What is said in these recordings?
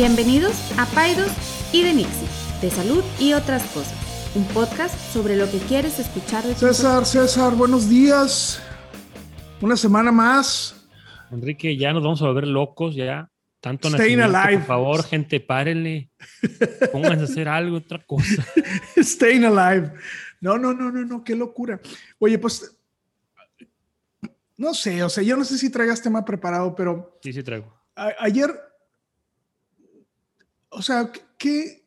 Bienvenidos a Paidos y de Nixie, de salud y otras cosas. Un podcast sobre lo que quieres escuchar de tu César, César, buenos días. Una semana más. Enrique, ya nos vamos a volver locos, ya. Tanto Staying alive. Por favor, gente, párenle. Pónganse a hacer algo, otra cosa. Staying alive. No, no, no, no, no, qué locura. Oye, pues, no sé, o sea, yo no sé si traigas tema preparado, pero Sí, sí traigo. a- ayer, o sea, ¿qué?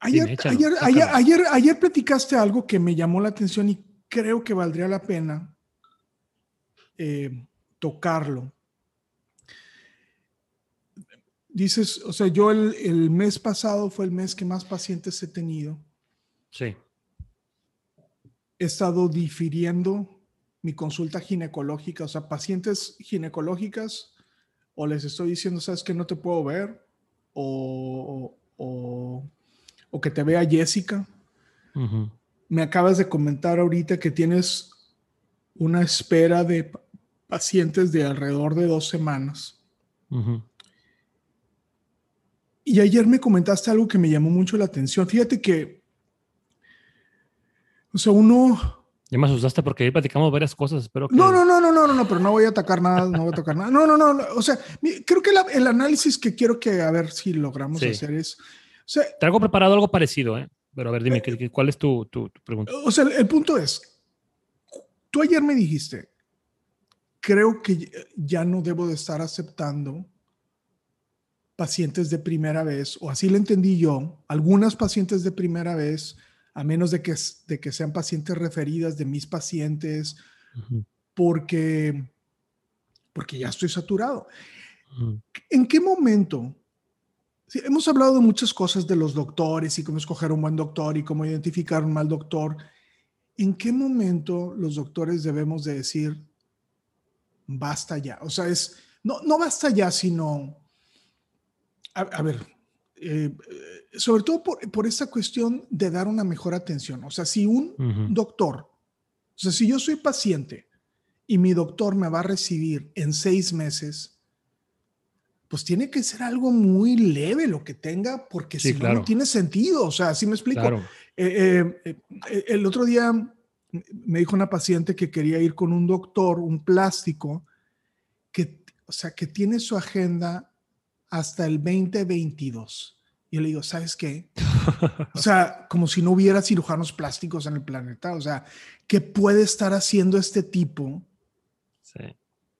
Ayer, échalo, ayer, ayer, ayer platicaste algo que me llamó la atención y creo que valdría la pena eh, tocarlo. Dices, o sea, yo el, el mes pasado fue el mes que más pacientes he tenido. Sí. He estado difiriendo mi consulta ginecológica, o sea, pacientes ginecológicas, o les estoy diciendo, sabes que no te puedo ver, o, o, o que te vea Jessica. Me acabas de comentar ahorita que tienes una espera de pa- pacientes de alrededor de dos semanas. Y ayer me comentaste algo que me llamó mucho la atención. Fíjate que, o sea, uno... Ya me asustaste porque ahí platicamos varias cosas. Espero que. No, no, no, no, no, no, no, pero no voy a atacar nada, no voy a tocar nada. No, no, no, no, o sea, creo que la- el análisis que quiero que, a ver si logramos Sí. hacer es, o sea, Traigo preparado algo parecido, ¿eh? Pero a ver, dime, ¿qué- qué- ¿cuál es tu, tu- tu pregunta? o sea, el, el punto es, tú ayer me dijiste, creo que ya no debo de estar aceptando pacientes de primera vez, o así lo entendí yo, algunas pacientes de primera vez, a menos de que, de que sean pacientes referidas de mis pacientes, porque, porque ya estoy saturado. ¿En qué momento? Sí, hemos hablado de muchas cosas de los doctores y cómo escoger un buen doctor y cómo identificar un mal doctor. ¿En qué momento los doctores debemos de decir, basta ya? O sea, es, no, no basta ya, sino, a, a ver, eh, eh, sobre todo por, por esta cuestión de dar una mejor atención. O sea, si un doctor, o sea, si yo soy paciente y mi doctor me va a recibir en seis meses, pues tiene que ser algo muy leve lo que tenga, porque Sí, si no, claro. no tiene sentido. O sea, así me explico. Claro. Eh, eh, eh, el otro día me dijo una paciente que quería ir con un doctor, un plástico, que, o sea, que tiene su agenda hasta el 2022. Y yo le digo, ¿sabes qué? O sea, como si no hubiera cirujanos plásticos en el planeta. O sea, ¿qué puede estar haciendo este tipo Sí.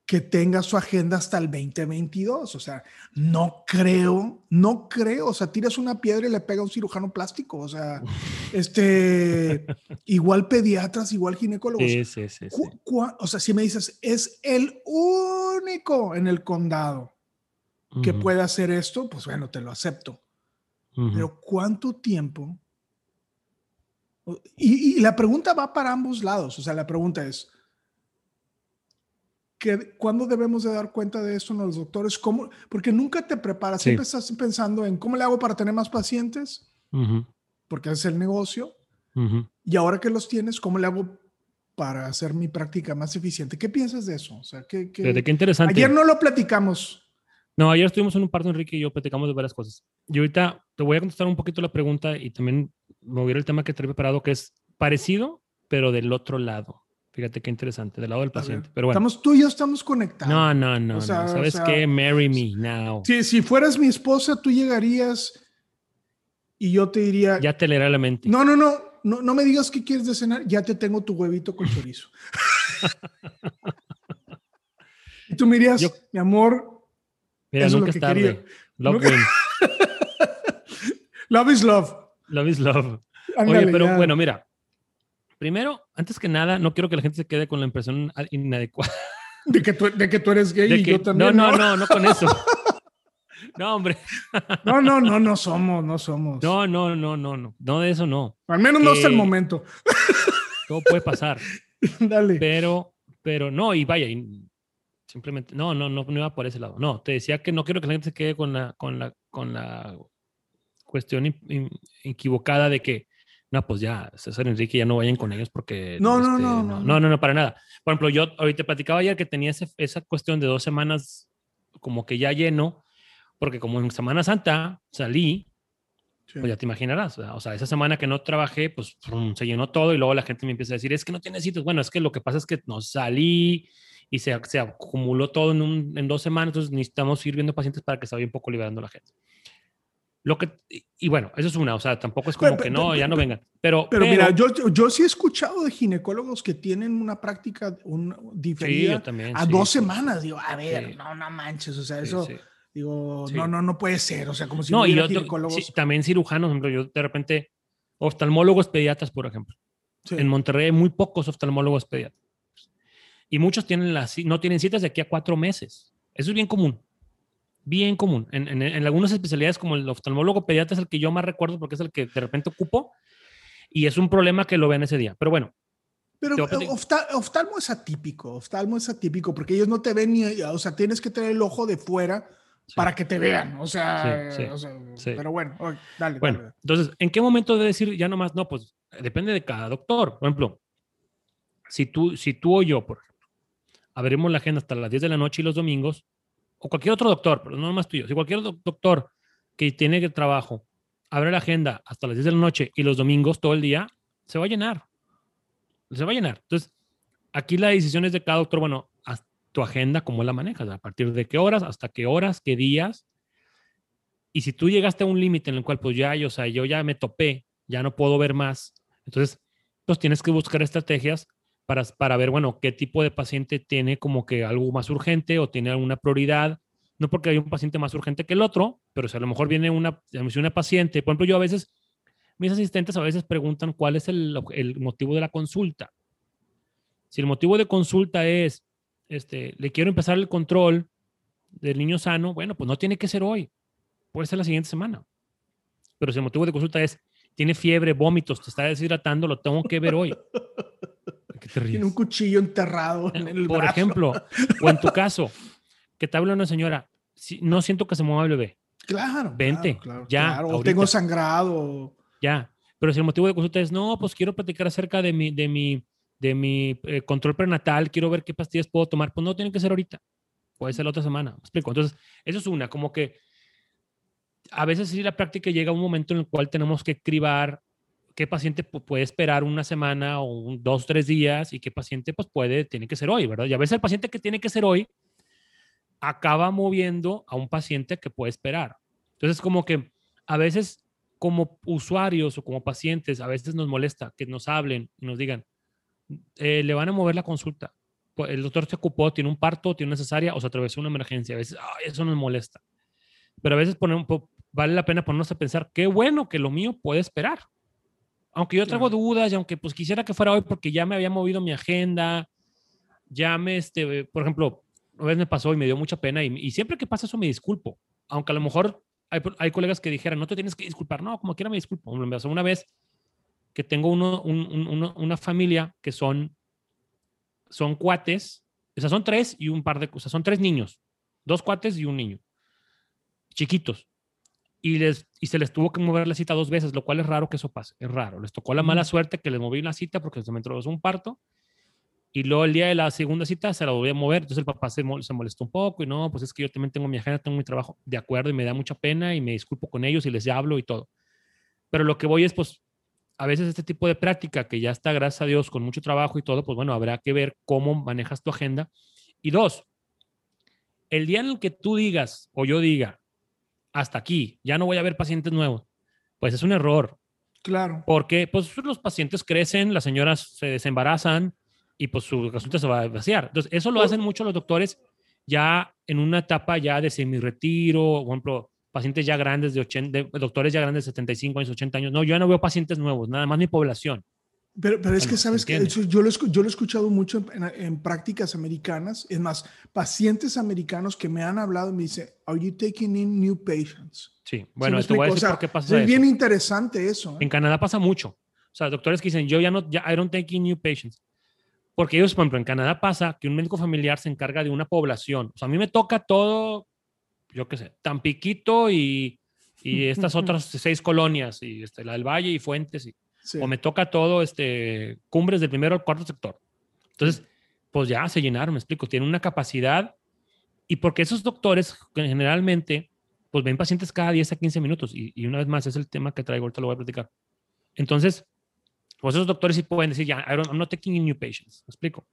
que tenga su agenda hasta el 2022? O sea, no creo, no creo. O sea, tiras una piedra y le pega a un cirujano plástico. O sea, este, igual pediatras, igual ginecólogos. Sí, sí, sí. o sea, si me dices, es el único en el condado que puede hacer esto, pues bueno, te lo acepto. Pero ¿cuánto tiempo? Y, y la pregunta va para ambos lados. O sea, la pregunta es, ¿qué- ¿cuándo debemos de dar cuenta de esto los doctores? ¿Cómo? Porque nunca te preparas. Sí. Siempre estás pensando en cómo le hago para tener más pacientes, Ujú. porque es el negocio. Y ahora que los tienes, ¿cómo le hago para hacer mi práctica más eficiente? ¿Qué piensas de eso? O sea, ¿qué, qué- Fíjate, qué interesante. Ayer no lo platicamos. No, ayer estuvimos en un parto, Enrique y yo platicamos de varias cosas. Y ahorita te voy a contestar un poquito la pregunta y también mover el tema que trae preparado, que es parecido, pero del otro lado. Fíjate qué interesante, del lado del paciente. Pero bueno, estamos, tú y yo estamos conectados. no, no, no, O sea, no. o ¿Sabes sea, qué? Marry me now. Si, si fueras mi esposa, tú llegarías y yo te diría, Ya te leerá la mente. no, no, no, no, no me digas qué quieres de cenar, ya te tengo tu huevito con chorizo. y tú me dirías, Yo- mi amor, Mira, eso es nunca lo es que tarde. quería. Love Nunca- love is love. Love is love. Ándale, Oye, pero ya. bueno, mira. Primero, antes que nada, no quiero que la gente se quede con la impresión inadecuada. De que tú, de que tú eres gay de y que- yo también. no, no, no, no con eso. No, hombre. No, no, no, no somos, no somos. No, no, no, no, no. No de eso no. Al menos no hasta el momento. Todo puede pasar. Dale. Pero, pero no, y vaya, y simplemente, no, no, no, no iba por ese lado. No, te decía que no quiero que la gente se quede con la, con la, con la cuestión in- in- equivocada de que, no, pues ya, César Enrique ya no vayan con ellos porque... No, no, este, no, no, no, no, no, no, para nada. Por ejemplo, yo ahorita platicaba ayer que tenía ese- esa cuestión de dos semanas como que ya lleno, porque como en Semana Santa salí, Sí. pues ya te imaginarás, ¿verdad? o sea, esa semana que no trabajé, pues se llenó todo y luego la gente me empieza a decir, es que no tienes citas. Bueno, es que lo que pasa es que no salí y se, se acumuló todo en, un- en dos semanas, entonces necesitamos ir viendo pacientes para que se vaya un poco liberando la gente. Lo que, y, bueno, eso es una, o sea, tampoco es como Pero- que pero- no, ya no pero- vengan. Pero, Pero, mira, yo, yo sí he escuchado de ginecólogos que tienen una práctica un, sí, diferida yo también. a sí, dos sí, semanas. Digo, a ver, Sí. no, no manches, o sea, sí, eso, sí. digo, Sí. no, no, no puede ser, o sea, como si No, no y hubiera yo, ginecólogos. sí, también cirujanos, por ejemplo, yo de repente, oftalmólogos pediatras, por ejemplo. Sí. En Monterrey hay muy pocos oftalmólogos pediatras. Y muchos tienen las, no tienen citas de aquí a cuatro meses. Eso es bien común. Bien común. En, en- en algunas especialidades, como el oftalmólogo pediatra, es el que yo más recuerdo porque es el que de repente ocupo. Y es un problema que lo vean ese día. Pero bueno, Pero oftalmo es atípico, oftalmo es atípico, porque ellos no te ven ni, o sea, tienes que tener el ojo de fuera Sí. para que te vean, o sea, Sí, sí, o sea, sí. pero bueno, ok, dale, Bueno, dale. entonces, ¿en qué momento de decir ya nomás? No, pues depende de cada doctor. Por ejemplo, si tú, si tú o yo, por ejemplo, abrimos la agenda hasta las 10 de la noche y los domingos, o cualquier otro doctor, pero no nomás tú y yo, si cualquier doc- doctor que tiene que trabajo abre la agenda hasta las 10 de la noche y los domingos todo el día, se va a llenar. Se va a llenar. Entonces, aquí la decisión es de cada doctor, bueno, tu agenda, cómo la manejas, a partir de qué horas, hasta qué horas, qué días. Y si tú llegaste a un límite en el cual, pues ya, yo, o sea, yo ya me topé, ya no puedo ver más, entonces, pues tienes que buscar estrategias para, para ver, bueno, qué tipo de paciente tiene como que algo más urgente o tiene alguna prioridad. No porque hay un paciente más urgente que el otro, pero si a lo mejor viene una, una paciente, por ejemplo, yo a veces, mis asistentes a veces preguntan cuál es el, el motivo de la consulta. Si el motivo de consulta es, este, le quiero empezar el control del niño sano, bueno, pues no tiene que ser hoy, puede ser la siguiente semana. Pero si el motivo de consulta es, tiene fiebre, vómitos, te está deshidratando, lo tengo que ver hoy. ¿A ¿Qué te ríes? Tiene un cuchillo enterrado en el Por brazo. ejemplo, o en tu caso, que te habla una señora, "Sí, no siento que se mueva el bebé, Claro. Vente, claro, claro, ya, claro, O tengo sangrado. ya. Pero si el motivo de consulta es, no, pues quiero platicar acerca de mi, de mi, de mi eh, control prenatal, quiero ver qué pastillas puedo tomar, pues no tiene que ser ahorita, puede ser la otra semana. ¿me explico? Entonces, eso es una, como que a veces sí la práctica llega a un momento en el cual tenemos que cribar qué paciente pu- puede esperar una semana o un- dos, tres días y qué paciente pues puede, tiene que ser hoy, ¿verdad? Y a veces el paciente que tiene que ser hoy acaba moviendo a un paciente que puede esperar. Entonces, como que a veces como usuarios o como pacientes, a veces nos molesta que nos hablen y nos digan, eh, le van a mover la consulta. Pues, El doctor se ocupó, tiene un parto, tiene una cesárea o se atravesó una emergencia. A veces, "Ay, eso nos molesta. Pero a veces poner un po- vale la pena ponernos a pensar, qué bueno que lo mío puede esperar. Aunque yo traigo dudas y aunque pues quisiera que fuera hoy porque ya me había movido mi agenda, ya me, este, por ejemplo, una vez me pasó y me dio mucha pena y, y siempre que pasa eso me disculpo. Aunque a lo mejor hay, hay colegas que dijeran, no te tienes que disculpar. No, como quiera me disculpo. Me pasó una vez que tengo uno, un- un- uno- una familia que son, son cuates, o sea, son tres y un par de cosas, son tres niños, dos cuates y un niño, chiquitos. Y, les, y se les tuvo que mover la cita dos veces, lo cual es raro que eso pase, es raro. Les tocó la mala suerte que les moví la cita porque se me introdujo un parto y luego el día de la segunda cita se la volví a mover, entonces el papá se molestó un poco y no, pues es que yo también tengo mi agenda, tengo mi trabajo, de acuerdo, y me da mucha pena y me disculpo con ellos y les hablo y todo. Pero lo que voy es, pues, a veces este tipo de práctica que ya está, gracias a Dios, con mucho trabajo y todo, pues bueno, habrá que ver cómo manejas tu agenda. Y dos, el día en el que tú digas o yo diga, hasta aquí, ya no voy a ver pacientes nuevos, pues es un error, Claro. porque pues los pacientes crecen, las señoras se desembarazan y pues su consulta se va a vaciar. Entonces, eso lo hacen mucho los doctores ya en una etapa ya de semi-retiro, por ejemplo, pacientes ya grandes de 80, de- doctores ya grandes de 75 años, 80 años. No, yo ya no veo pacientes nuevos, nada más mi población. Pero, pero es Bueno, que sabes que yo lo, yo lo he escuchado mucho en, en- en prácticas americanas. Es más, pacientes americanos que me han hablado y me dicen, ¿Are you taking in new patients? Sí, ¿Sí bueno, me te voy a explico? O decir sea, por qué pasa Es eso. bien interesante eso. ¿eh? En Canadá pasa mucho. O sea, doctores que dicen, yo ya no, ya, I don't take in new patients. Porque ellos, por ejemplo, en Canadá pasa que un médico familiar se encarga de una población. O sea, a mí me toca todo, yo qué sé, Tampiquito y, y estas otras seis colonias, y este, la del Valle y Fuentes, y, Sí. o me toca todo, este, cumbres del primero al cuarto sector. Entonces, pues ya se llenaron, me explico, tienen una capacidad. Y porque esos doctores, generalmente, pues ven pacientes cada 10 a 15 minutos. Y, una vez más, es el tema que traigo, ahorita lo voy a platicar. Entonces, pues esos doctores sí pueden decir, ya, I'm not taking new patients. ¿Me explico?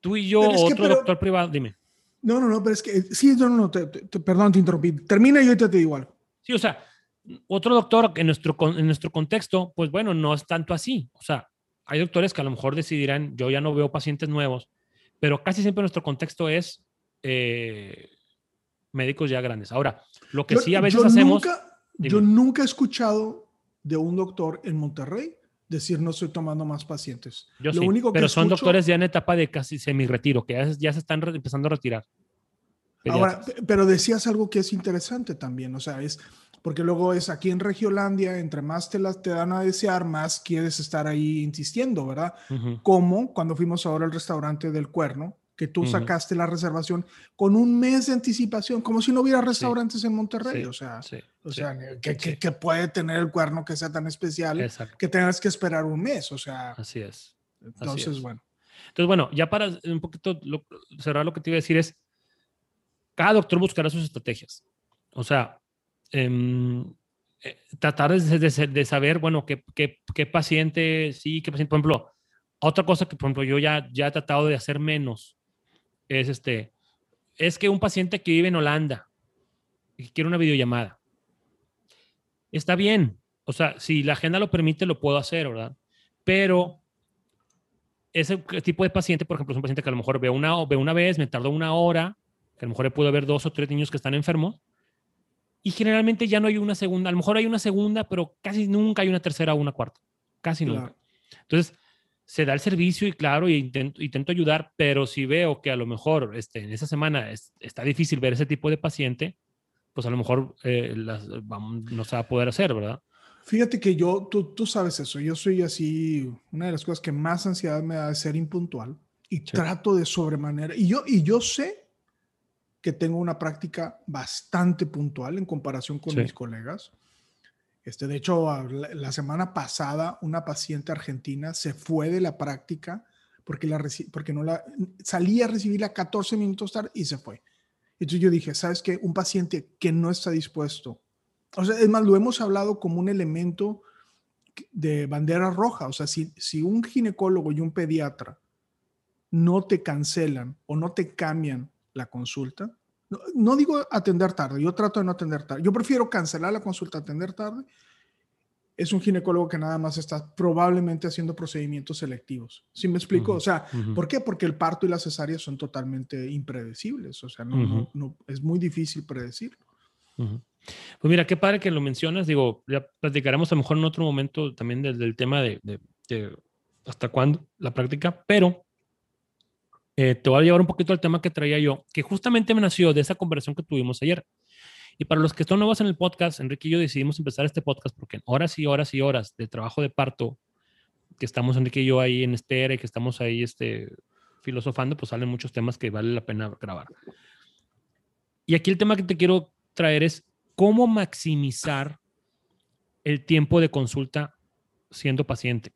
Tú y yo, otro doctor privado, dime. No, no, no, pero es que, sí, no, no, perdón, te interrumpí. Termina y yo te digo algo. Sí, o sea, otro doctor en nuestro, en nuestro contexto, pues bueno, no es tanto así. O sea, hay doctores que a lo mejor decidirán, yo ya no veo pacientes nuevos, pero casi siempre nuestro contexto es eh, médicos ya grandes. Ahora, lo que sí a veces hacemos... yo nunca he escuchado de un doctor en Monterrey decir no estoy tomando más pacientes. Yo lo único pero son doctores ya en etapa de casi semi-retiro, que ya, ya, se están empezando a retirar. Ahora, pero decías algo que es interesante también, o sea, es porque luego es aquí en Regiolandia, entre más te las te dan a desear, más quieres estar ahí insistiendo, ¿verdad? Como cuando fuimos ahora al restaurante del Cuerno, que tú sacaste la reservación con un mes de anticipación, como si no hubiera restaurantes en Monterrey, o sea, o sea que, puede tener el Cuerno que sea tan especial que tengas que esperar un mes, o sea. Así es. Entonces, bueno. Entonces, bueno, ya para un poquito cerrar lo que te iba a decir es, cada doctor buscará sus estrategias. O sea, eh, tratar de, saber, bueno, qué, paciente, sí, qué paciente, por ejemplo, otra cosa que, por ejemplo, yo ya, ya he tratado de hacer menos es este, es que un paciente que vive en Holanda y quiere una videollamada, está bien, o sea, si la agenda lo permite, lo puedo hacer, ¿verdad? Pero ese tipo de paciente, por ejemplo, es un paciente que a lo mejor ve una, ve una vez, me tardó una hora, que a lo mejor puedo ver dos o tres niños que están enfermos, y generalmente ya no hay una segunda, a lo mejor hay una segunda, pero casi nunca hay una tercera o una cuarta, casi nunca. Entonces, se da el servicio y claro, y intento, intento, ayudar, pero si veo que a lo mejor este, en esa semana está difícil ver ese tipo de paciente, pues a lo mejor eh, las, vamos, no se va a poder hacer, ¿verdad? Fíjate que yo, tú, tú sabes eso, yo soy así, una de las cosas que más ansiedad me da es ser impuntual y trato de sobremanera, y yo, y yo sé que tengo una práctica bastante puntual en comparación con mis colegas. Este, de hecho, la, semana pasada una paciente argentina se fue de la práctica porque, la, porque no la, salía a recibirla 14 minutos tarde y se fue. Entonces yo dije, ¿sabes qué? Un paciente que no está dispuesto, o sea, es más, lo hemos hablado como un elemento de bandera roja, o sea, si, si un ginecólogo y un pediatra no te cancelan o no te cambian la consulta. No, digo atender tarde, yo trato de no atender tarde. Yo prefiero cancelar la consulta, atender tarde. Es un ginecólogo que nada más está probablemente haciendo procedimientos selectivos. ¿Sí me explico? o sea, ¿por qué? Porque el parto y la cesárea son totalmente impredecibles. O sea, no, no, es muy difícil predecirlo. Pues mira, qué padre que lo mencionas. Digo, ya platicaremos a lo mejor en otro momento también del, tema de, de hasta cuándo la práctica, pero eh, te voy a llevar un poquito al tema que traía yo, que justamente me nació de esa conversación que tuvimos ayer. Y para los que están nuevos en el podcast, Enrique y yo decidimos empezar este podcast porque en horas y horas y horas de trabajo de parto, que estamos Enrique y yo ahí en espera y que estamos ahí este, filosofando, pues salen muchos temas que vale la pena grabar. Y aquí el tema que te quiero traer es cómo maximizar el tiempo de consulta siendo paciente.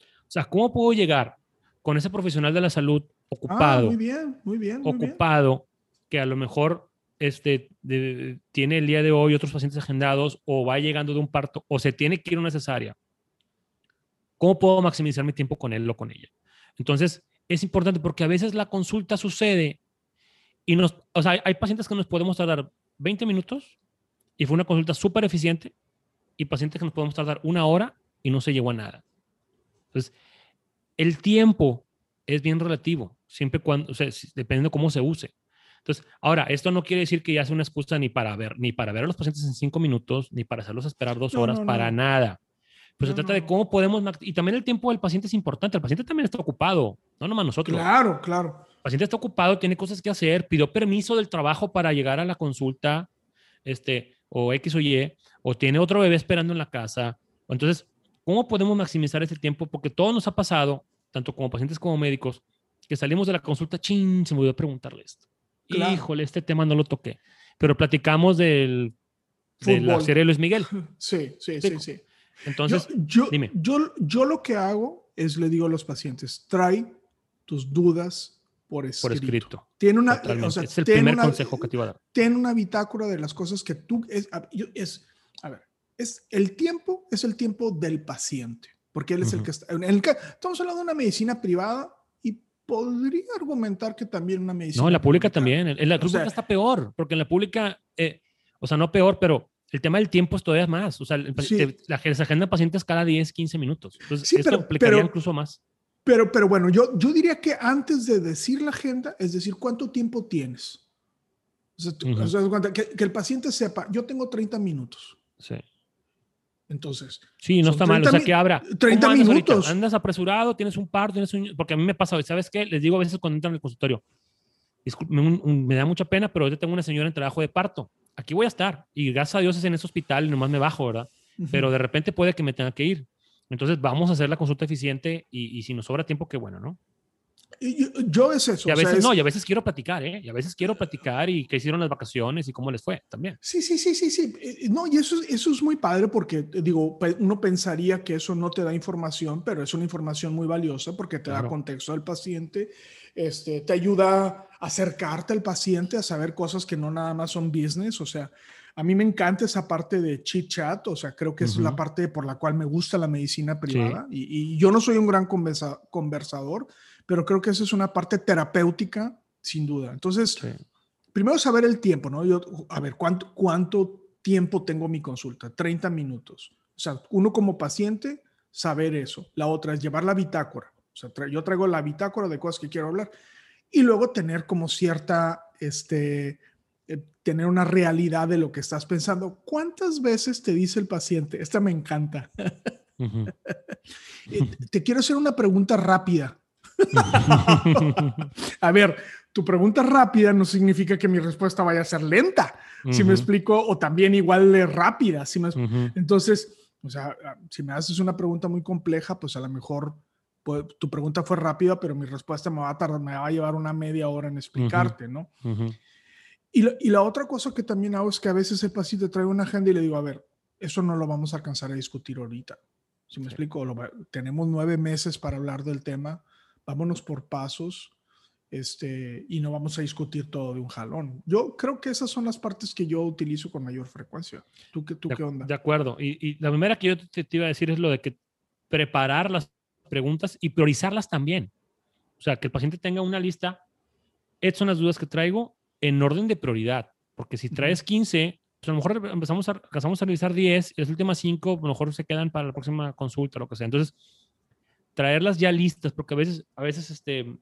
O sea, ¿cómo puedo llegar con ese profesional de la salud ocupado. Ah, muy bien, muy bien. ocupado, que a lo mejor este, tiene el día de hoy otros pacientes agendados o va llegando de un parto o se tiene que ir a una cesárea. ¿Cómo puedo maximizar mi tiempo con él o con ella? Entonces, es importante porque a veces la consulta sucede y nos, o sea, hay pacientes que nos podemos tardar 20 minutos y fue una consulta súper eficiente y pacientes que nos podemos tardar una hora y no se llegó a nada. Entonces, el tiempo es bien relativo, siempre cuando, o sea, dependiendo cómo se use. Entonces, ahora, esto no quiere decir que ya sea una excusa ni para ver, ni para ver a los pacientes en cinco minutos, ni para hacerlos esperar dos horas, para nada. Pues se trata de cómo podemos, y también el tiempo del paciente es importante. El paciente también está ocupado, no nomás nosotros. Claro, claro. El paciente está ocupado, tiene cosas que hacer, pidió permiso del trabajo para llegar a la consulta, este, o X o Y, o tiene otro bebé esperando en la casa. Entonces, ¿cómo podemos maximizar ese tiempo? Porque todo nos ha pasado tanto como pacientes como médicos, que salimos de la consulta, ching, se me olvidó preguntarle esto. Híjole, este tema no lo toqué. Pero platicamos del, de la serie de Luis Miguel. Sí, sí, sí, sí. Entonces, yo, Yo, yo lo que hago es le digo a los pacientes, trae tus dudas por escrito. Por escrito. Tiene una, o sea, es el tiene primer una- consejo que te iba a dar. Ten una bitácora de las cosas que tú es, yo- es a ver, es el tiempo es el tiempo del paciente, porque él es el Ujú. que está en el estamos hablando de una medicina privada y podría argumentar que también una medicina No, en la pública pública. también. En la pública sea- está peor, porque en la pública, eh, o sea, no peor, pero el tema del tiempo es todavía más. O sea, el- Sí. te- la, se agenda pacientes cada 10, 15 minutos. Entonces, Sí, esto pero- aplicaría pero- incluso más. Pero, pero bueno, yo, yo diría que antes de decir la agenda, es decir, ¿cuánto tiempo tienes? O sea, tú- Ujú. o sea, que, que el paciente sepa, yo tengo 30 minutos. Sí. Entonces, Sí, no está mal. O 30 sea, que abra. 30 ¿Cómo andas ahorita? minutos. Andas apresurado, tienes un par, tienes un. Porque a mí me pasa, ¿sabes qué? Les digo a veces cuando entran al consultorio, disculpe, un- un- me da mucha pena, pero yo tengo una señora en trabajo de parto. Aquí voy a estar. Y gracias a Dios es en ese hospital y nomás me bajo, ¿verdad? ujú. Pero de repente puede que me tenga que ir. Entonces vamos a hacer la consulta eficiente y, y si nos sobra tiempo, qué bueno, ¿no? Yo, yo es eso. Y a o sea, veces es- no, y a veces quiero platicar, ¿eh? Y a veces quiero platicar y qué hicieron las vacaciones y cómo les fue también. Sí, sí, sí, sí, sí. Eh, No, y eso, es- eso es muy padre porque, eh, digo, uno pensaría que eso no te da información, pero es una información muy valiosa porque te da Claro. contexto del paciente, este, te ayuda a acercarte al paciente, a saber cosas que no nada más son business. O sea, a mí me encanta esa parte de chit chat, o sea, creo que es la Ujú. parte por la cual me gusta la medicina privada. Y, y yo no soy un gran conversa- conversador, pero creo que esa es una parte terapéutica, sin duda. Entonces, Sí. primero saber el tiempo, ¿no? Yo, a ver, ¿cuánto, ¿cuánto tiempo tengo mi consulta? 30 minutos. O sea, uno como paciente, saber eso. La otra es llevar la bitácora. O sea, tra- yo traigo la bitácora de cosas que quiero hablar. Y luego tener como cierta, este, eh, tener una realidad de lo que estás pensando. ¿Cuántas veces te dice el paciente? Esta me encanta. Ujú. Eh, te quiero hacer una pregunta rápida. A ver, tu pregunta rápida no significa que mi respuesta vaya a ser lenta, si me explico, o también igual de rápida. Si me, Ujú. entonces, o sea, ah, si me haces una pregunta muy compleja, pues a lo mejor pues, tu pregunta fue rápida, pero mi respuesta me va a tardar, me va a llevar una media hora en explicarte, ¿no? Y la, y la otra cosa que también hago es que a veces el paciente trae una agenda y le digo, a ver, eso no lo vamos a alcanzar a discutir ahorita. Si me explico, Lo va- tenemos nueve meses para hablar del tema, vámonos por pasos este, y no vamos a discutir todo de un jalón. Yo creo que esas son las partes que yo utilizo con mayor frecuencia. ¿Tú, qué, tú De, qué onda? de acuerdo. Y, y la primera que yo te, te iba a decir es lo de que preparar las preguntas y priorizarlas también. O sea, que el paciente tenga una lista. Estas son las dudas que traigo en orden de prioridad. Porque si traes 15, pues a lo mejor empezamos a, empezamos a revisar 10 y las últimas 5 a lo mejor se quedan para la próxima consulta, lo que sea. Entonces, traerlas ya listas, porque a veces, a veces este,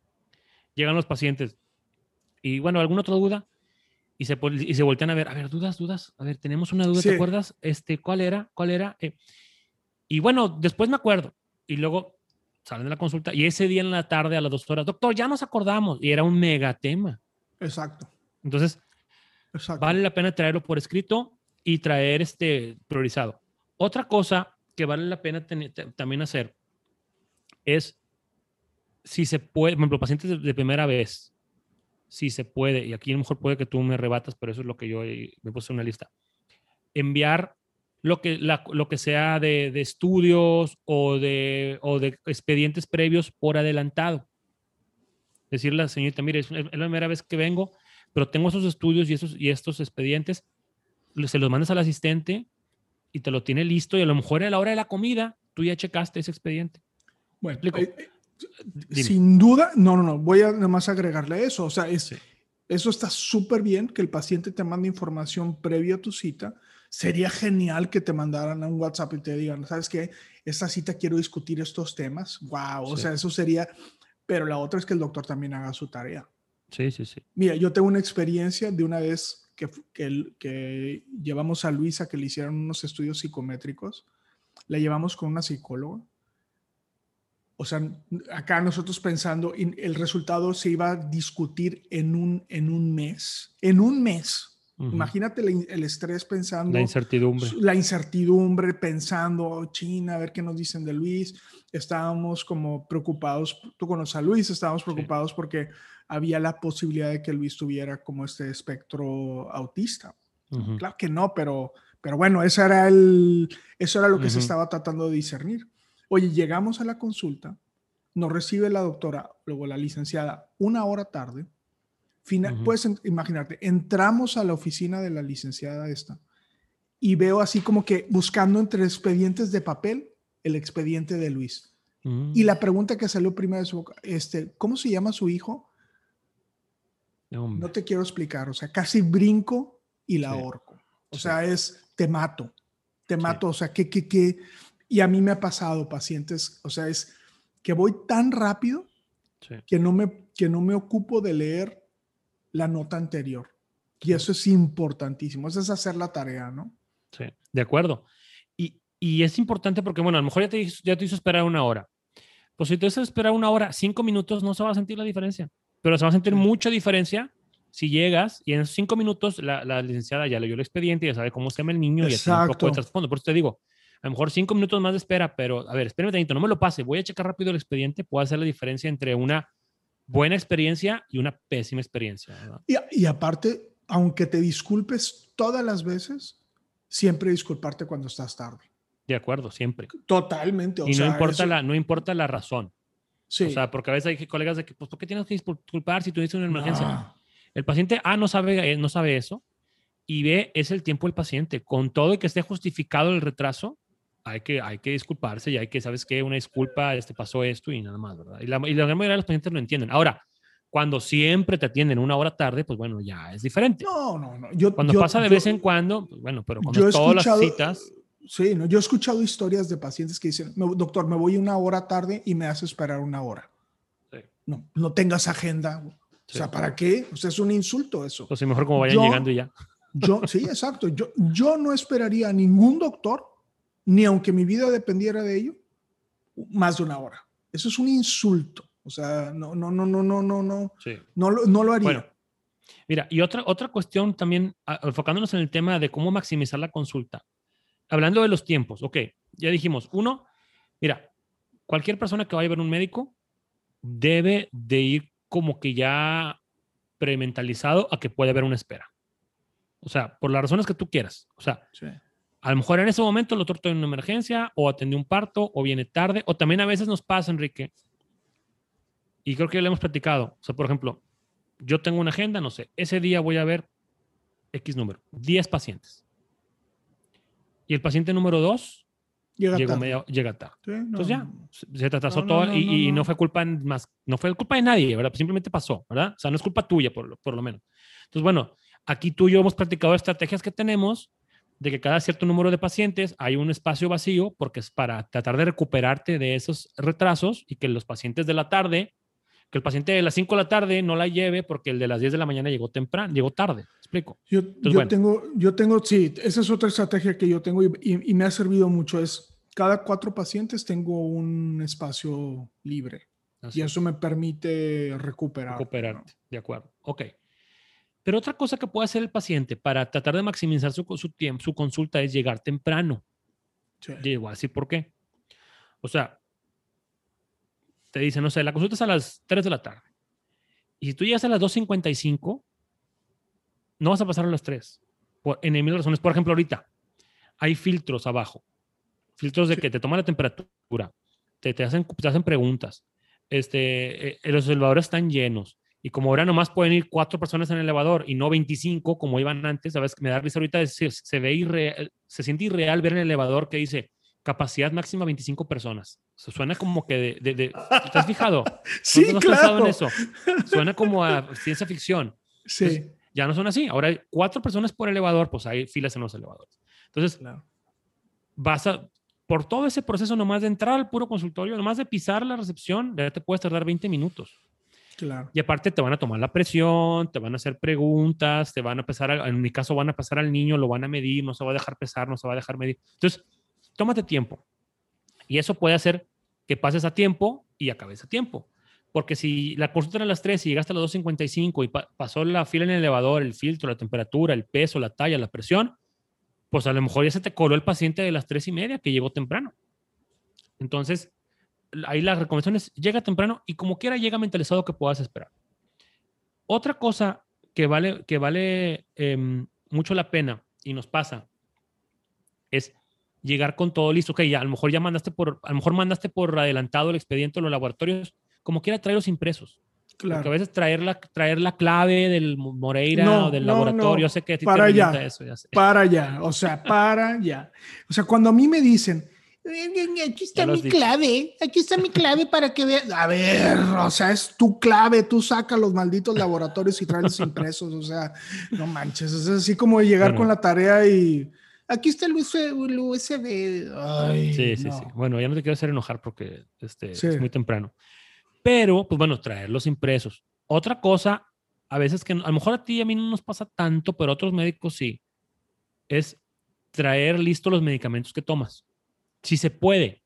llegan los pacientes y bueno, alguna otra duda y se, y se voltean a ver, a ver, dudas, dudas, a ver, tenemos una duda, Sí. ¿te acuerdas? Este, ¿cuál era? ¿Cuál era? Eh, y bueno, después me acuerdo y luego salen de la consulta y ese día en la tarde a las dos horas, doctor, ya nos acordamos y era un mega tema. Exacto, Entonces, exacto. vale la pena traerlo por escrito y traer este priorizado. Otra cosa que vale la pena también hacer es si se puede, por ejemplo, pacientes de, primera vez, si se puede, y aquí a lo mejor puede que tú me rebatas, pero eso es lo que yo eh, me puse una lista, enviar lo que, la- lo que sea de, de estudios o de, o de expedientes previos por adelantado. Decirle a la señorita, mire, es, es la primera vez que vengo, pero tengo esos estudios y, esos, y estos expedientes, se los mandas al asistente y te lo tiene listo y a lo mejor a la hora de la comida tú ya checaste ese expediente. Bueno, explico. eh, eh, sin duda, no, no, no, voy a nada más agregarle eso. O sea, es, Sí. eso está súper bien que el paciente te mande información previa a tu cita. Sería genial que te mandaran a un WhatsApp y te digan, ¿sabes qué? Esta cita quiero discutir estos temas. Wow, o Sí. sea, eso sería, pero la otra es que el doctor también haga su tarea. Sí, sí, sí. Mira, yo tengo una experiencia de una vez que, que, que llevamos a Luisa que le hicieron unos estudios psicométricos. La llevamos con una psicóloga. O sea, acá nosotros pensando, en el resultado se iba a discutir en un, en un mes. En un mes. Ujú. Imagínate la in- el estrés pensando La incertidumbre. la incertidumbre, pensando, "Oh, China, a ver qué nos dicen de Luis. Estábamos como preocupados, tú conoces a Luis, estábamos preocupados porque había la posibilidad de que Luis tuviera como este espectro autista. Ujú. Claro que no, pero, pero bueno, eso era, el, eso era lo que se Ujú. estaba tratando de discernir. Oye, llegamos a la consulta nos recibe la doctora, luego la licenciada, una hora tarde. Final, Puedes imaginarte, entramos a la oficina de la licenciada esta y veo así como que buscando entre expedientes de papel el expediente de Luis. Y la pregunta que salió primero de su boca, este, ¿cómo se llama su hijo? No te quiero explicar, o sea, casi brinco y la ahorco. O sea, es, te mato, te mato, o sea, que, que, que, y a mí me ha pasado pacientes, o sea, es que voy tan rápido que, no me, que no me ocupo de leer la nota anterior. Y eso es importantísimo, eso es hacer la tarea, ¿no? Sí, de acuerdo. Y, y es importante porque, bueno, a lo mejor ya te, ya te hizo esperar una hora. Pues si te hizo esperar una hora, cinco minutos, no se va a sentir la diferencia. Pero se va a sentir mucha diferencia si llegas y en esos cinco minutos la, la, licenciada ya leyó el expediente, ya sabe cómo se llama el niño y ya tiene un poco de trasfondo. Por eso te digo, a lo mejor cinco minutos más de espera, pero a ver, espérame tantito, no me lo pase, voy a checar rápido el expediente, puedo hacer la diferencia entre una buena experiencia y una pésima experiencia. Y, y, aparte, aunque te disculpes todas las veces, siempre disculparte cuando estás tarde. De acuerdo, siempre. Totalmente. y no, importa la, no importa la razón. Sí. O sea, porque a veces hay colegas de que, pues, ¿por qué tienes que disculpar si tuviste una emergencia? El paciente A no sabe, eh, no sabe eso y B es el tiempo del paciente. Con todo y que esté justificado el retraso, hay que, hay que disculparse y hay que, ¿sabes qué? Una disculpa, este pasó esto y nada más, ¿verdad? Y la, y la gran mayoría de los pacientes lo entienden. Ahora, cuando siempre te atienden una hora tarde, pues bueno, ya es diferente. No, no, no. Yo, cuando pasa de vez en cuando, pues bueno, pero cuando todas las citas. Sí, no, yo he escuchado historias de pacientes que dicen, doctor, me voy una hora tarde y me hace esperar una hora. Sí. No, no tengas agenda. O sea, ¿para qué? O sea, es un insulto eso. O sea, mejor como vayan llegando y ya. Yo, sí, exacto. Yo, yo no esperaría a ningún doctor, ni aunque mi vida dependiera de ello, más de una hora. Eso es un insulto. O sea, no, no, no, no, no, no, no. Sí. No, no lo haría. Bueno, mira, y otra, otra cuestión también, enfocándonos en el tema de cómo maximizar la consulta. Hablando de los tiempos, ok, ya dijimos, uno, mira, cualquier persona que vaya a ver un médico debe de ir como que ya prementalizado a que puede haber una espera. O sea, por las razones que tú quieras. O sea, a lo mejor en ese momento el doctor tiene una emergencia o atendió un parto o viene tarde o también a veces nos pasa, Enrique. Y creo que ya le hemos platicado. O sea, por ejemplo, yo tengo una agenda, no sé, ese día voy a ver X número, 10 pacientes. Y el paciente número 2 Llega tarde. llega tarde. Entonces ya, se te atrasó todo y, no, fue culpa más, no fue culpa de nadie, ¿verdad? Simplemente pasó, ¿verdad? O sea, no es culpa tuya, por, por lo menos. Entonces, bueno, aquí tú y yo hemos practicado estrategias que tenemos de que cada cierto número de pacientes hay un espacio vacío porque es para tratar de recuperarte de esos retrasos y que los pacientes de la tarde, que el paciente de las 5 de la tarde no la lleve porque el de las 10 de la mañana llegó temprano, llegó tarde. ¿Explico? Yo, yo tengo, yo tengo, sí, esa es otra estrategia que yo tengo y, y me ha servido mucho, es cada cuatro pacientes tengo un espacio libre. y eso me permite recuperar. Recuperarte, de acuerdo. Ok. Pero otra cosa que puede hacer el paciente para tratar de maximizar su, su tiempo, su consulta es llegar temprano. Sí. Llego así, ¿por qué? O sea, te dicen, no sé, la consulta es a las 3 de la tarde. Y si tú llegas a las 2.55, no vas a pasar a las 3. Por, en mil razones. Por ejemplo, ahorita hay filtros abajo filtros de que te toman la temperatura, te, te, hacen, te hacen preguntas, este, eh, los elevadores están llenos. Y como ahora nomás pueden ir cuatro personas en el elevador y no 25 como iban antes, sabes me da risa ahorita decir, se ve irreal, se siente irreal ver en el elevador que dice capacidad máxima 25 personas. Se suena como que de, de, ¿te has fijado? sí, ¿No, claro. en eso? Suena como a ciencia ficción. Sí. ya no son así. Ahora hay cuatro personas por elevador, pues hay filas en los elevadores. Entonces, claro. vas a, por todo ese proceso nomás de entrar al puro consultorio, nomás de pisar la recepción, ya te puedes tardar 20 minutos. Claro. Y aparte te van a tomar la presión, te van a hacer preguntas, te van a pesar, en mi caso van a pasar al niño, lo van a medir, no se va a dejar pesar, no se va a dejar medir. Entonces, tómate tiempo. Y eso puede hacer que pases a tiempo y acabes a tiempo. Porque si la consulta era a las 3 y llegaste a las 2.55 y pasó la fila en el elevador, el filtro, la temperatura, el peso, la talla, la presión, pues a lo mejor ya se te coló el paciente de las tres y media que llegó temprano. Entonces, ahí la recomendación es llega temprano y como quiera llega mentalizado que puedas esperar. Otra cosa que vale, que vale em, mucho la pena y nos pasa es llegar con todo listo. Ok, ya, a lo mejor ya mandaste por, a lo mejor mandaste por adelantado el expediente los laboratorios, como quiera traerlos impresos. Claro. Porque a veces traer la, traer la clave del Moreira o del laboratorio, sé que para allá, eso, para allá, o sea, para allá. O sea, cuando a mí me dicen, Aquí está mi clave, aquí está mi clave para que veas. A ver, o sea, es tu clave, tú sacas los malditos laboratorios y traes impresos, o sea, no manches, es así como llegar con la tarea y aquí está el USB. sí, sí, sí. Bueno, ya no te quiero hacer enojar porque este, es muy temprano. Pero, pues bueno, traer los impresos. Otra cosa, a veces que a lo mejor a ti y a mí no nos pasa tanto, pero a otros médicos sí, es traer listos los medicamentos que tomas si se puede,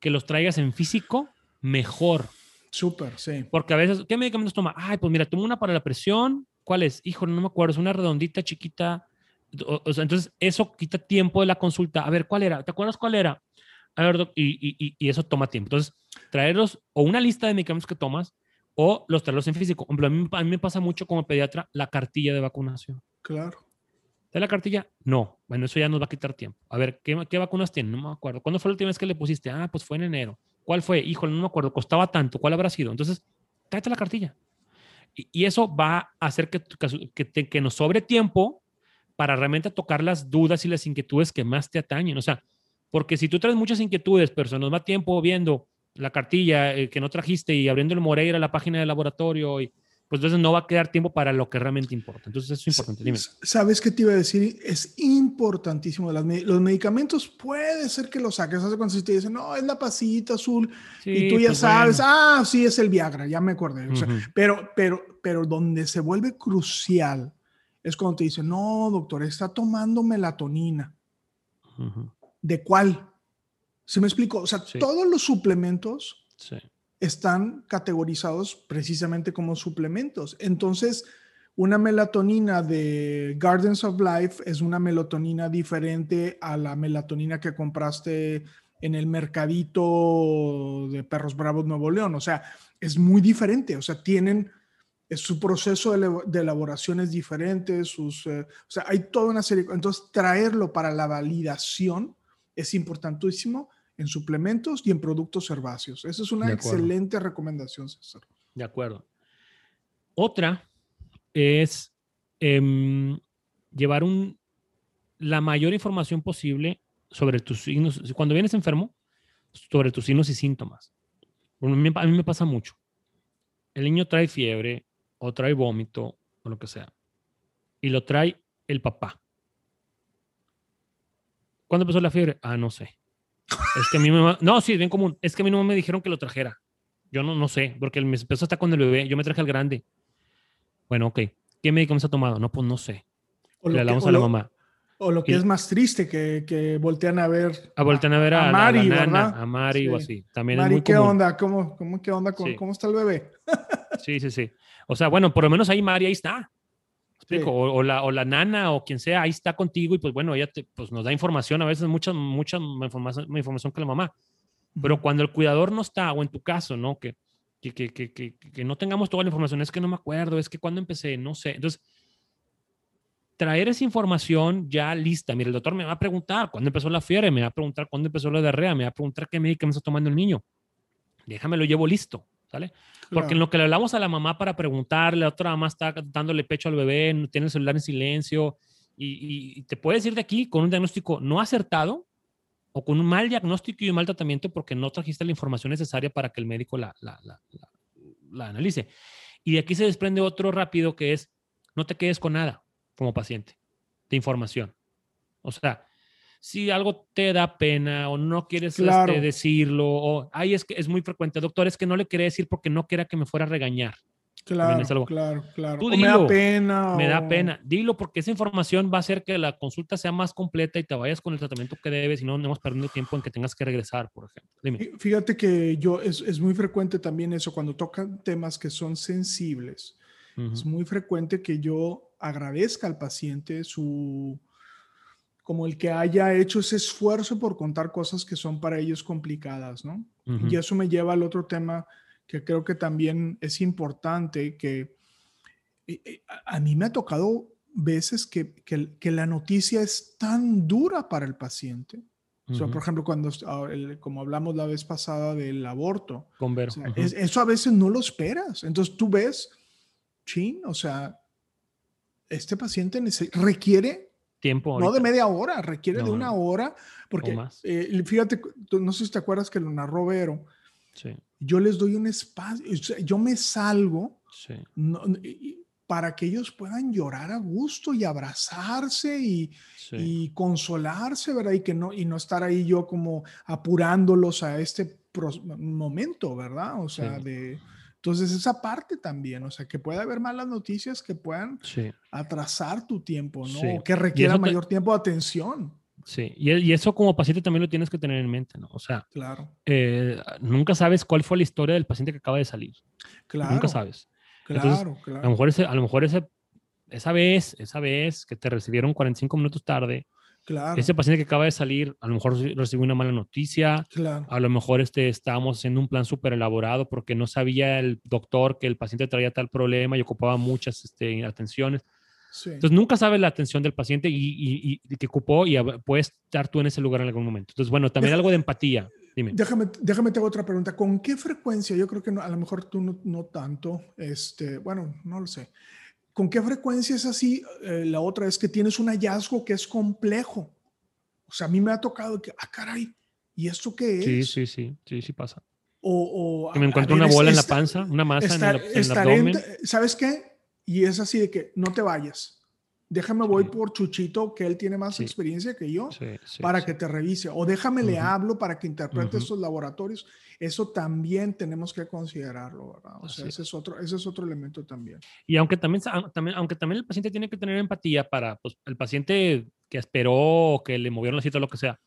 que los traigas en físico, mejor. Súper, sí. Porque a veces, ¿qué medicamentos toma? Ay, pues mira, tomo una para la presión. ¿Cuál es? Híjole, no me acuerdo, es una redondita chiquita. O, sea, entonces, eso quita tiempo de la consulta. A ver, ¿cuál era? ¿Te acuerdas cuál era? A ver, y, y, y, eso toma tiempo. Entonces, traerlos o una lista de medicamentos que tomas o los traerlos en físico. A mí, a mí me pasa mucho como pediatra la cartilla de vacunación. Claro. ¿De la cartilla? No. Bueno, eso ya nos va a quitar tiempo. A ver, ¿qué, ¿qué, vacunas tienen? No me acuerdo. ¿Cuándo fue la última vez que le pusiste? Ah, pues fue en enero. ¿Cuál fue? Híjole, no me acuerdo. Costaba tanto. ¿Cuál habrá sido? Entonces, tráete la cartilla. Y, eso va a hacer que, que, que, nos sobre tiempo para realmente tocar las dudas y las inquietudes que más te atañen. O sea, porque si tú traes muchas inquietudes, pero se nos va tiempo viendo la cartilla eh, que no trajiste y abriendo el Moreira, la página del laboratorio y pues entonces no va a quedar tiempo para lo que realmente importa. Entonces eso es importante. Dime. ¿Sabes qué te iba a decir? Es importantísimo. los medicamentos puede ser que los saques. Hace cuando se te dicen, no, es la pasillita azul y tú ya pues sabes, ah, sí, es el Viagra, ya me acordé. pero, pero, pero donde se vuelve crucial es cuando te dicen, no, doctor, está tomando melatonina. ¿De cuál? ¿Se me explico? O sea, todos los suplementos sí están categorizados precisamente como suplementos. Entonces, una melatonina de Gardens of Life es una melatonina diferente a la melatonina que compraste en el mercadito de Perros Bravos Nuevo León. O sea, es muy diferente. O sea, tienen su proceso de, elaboración es diferente, sus, eh, o sea, hay toda una serie. Entonces, traerlo para la validación es importantísimo en suplementos y en productos herbáceos. Esa es una excelente recomendación, César. De acuerdo. Otra es em, llevar un, la mayor información posible sobre tus signos. Cuando vienes enfermo, sobre tus signos y síntomas. A mí, a mí me pasa mucho. El niño trae fiebre o trae vómito o lo que sea. Y lo trae el papá. ¿Cuándo empezó la fiebre? Ah, no sé. Es que a mí me... No, sí, es bien común. Es que a mí no me dijeron que lo trajera. Yo no, no sé, porque el peso está con el bebé. Yo me traje al grande. Bueno, ok. ¿Qué médicamente se ha tomado? No, pues no sé. O Le hablamos a la mamá. O lo que es más triste, que, que, voltean a ver. A, voltean a ver a, Mari, nana, a Mari o así. También Mari, es muy ¿qué onda? ¿Cómo, cómo, qué onda? ¿Cómo, ¿Cómo está el bebé? sí, sí, sí. O sea, bueno, por lo menos ahí Mari, ahí está. O, la, o la nana o quien sea, ahí está contigo y pues bueno, ella te, pues nos da información, a veces mucha, mucha información, información que la mamá. Pero cuando el cuidador no está, o en tu caso, ¿no? Que, que, que, que, que no tengamos toda la información, es que no me acuerdo, es que cuando empecé, no sé. Entonces, traer esa información ya lista. Mira, el doctor me va a preguntar cuándo empezó la fiebre, me va a preguntar cuándo empezó la diarrea, me va a preguntar qué medicamento está tomando el niño. Déjame lo llevo listo, ¿sale? Porque en lo que le hablamos a la mamá para preguntarle, la otra mamá está dándole pecho al bebé, tiene el celular en silencio y, te puedes ir de aquí con un diagnóstico no acertado o con un mal diagnóstico y un mal tratamiento porque no trajiste la información necesaria para que el médico la, la, la, la analice. Y de aquí se desprende otro rápido que es, no te quedes con nada como paciente de información. O sea, si algo te da pena o no quieres este, decirlo, o ay, es que es muy frecuente, doctor, es que no le quería decir porque no quería que me fuera a regañar. Claro, claro, claro. me da pena. Me da pena. Dilo porque esa información va a hacer que la consulta sea más completa y te vayas con el tratamiento que debes y no estemos perdiendo tiempo en que tengas que regresar, por ejemplo. Fíjate que yo, es, es, muy frecuente también eso, cuando tocan temas que son sensibles, es muy frecuente que yo agradezca al paciente su, como el que haya hecho ese esfuerzo por contar cosas que son para ellos complicadas, ¿no? Y eso me lleva al otro tema que creo que también es importante, que eh, eh, a mí me ha tocado veces que, que, la noticia es tan dura para el paciente, O sea, por ejemplo, cuando, ah, como hablamos la vez pasada del aborto, eso a veces no lo esperas. Entonces tú ves, chin, o sea, este paciente requiere tiempo. No de media hora, requiere de una hora, porque eh, fíjate, no sé si te acuerdas que lo narró Vero. Sí. Yo les doy un espacio, yo me salgo para que ellos puedan llorar a gusto y abrazarse y, y, consolarse, ¿verdad? Y, que no, y no estar ahí yo como apurándolos a este momento, ¿verdad? O sea, de entonces, esa parte también, o sea, que puede haber malas noticias que puedan atrasar tu tiempo, ¿no? Que requiera mayor tiempo de atención. Sí, y, eso como paciente también lo tienes que tener en mente, ¿no? O sea, claro. Eh, nunca sabes cuál fue la historia del paciente que acaba de salir. Claro. Nunca sabes. Claro, claro. A lo mejor, ese, a lo mejor ese, esa vez, esa vez que te recibieron 45 minutos tarde, ese paciente que acaba de salir, a lo mejor recibió una mala noticia, a lo mejor este, estábamos haciendo un plan súper elaborado porque no sabía el doctor que el paciente traía tal problema y ocupaba muchas este, atenciones. Entonces nunca sabes la atención del paciente y, y, que ocupó y puedes estar tú en ese lugar en algún momento. Entonces, bueno, también algo de empatía. Dime. Déjame, déjame te hago otra pregunta. ¿Con qué frecuencia? Yo creo que a lo mejor tú no, no tanto, este, bueno, no lo sé. ¿Con qué frecuencia es así? Eh, la otra es que tienes un hallazgo que es complejo. O sea, a mí me ha tocado que, ah, caray, ¿y esto qué es? Sí, sí, sí, sí, sí pasa. O, que me encuentro una bola en la panza, una masa en, el, abdomen. ¿Sabes qué? Y es así de que no te vayas. Déjame voy por Chuchito, que él tiene más experiencia que yo, para que te revise. O déjame le hablo para que interprete estos laboratorios. Eso también tenemos que considerarlo, ¿verdad? O sea, ese es, otro, ese es otro elemento también. Y aunque también, también, aunque también el paciente tiene que tener empatía para pues, el paciente que esperó, que le movieron la cita, lo que sea,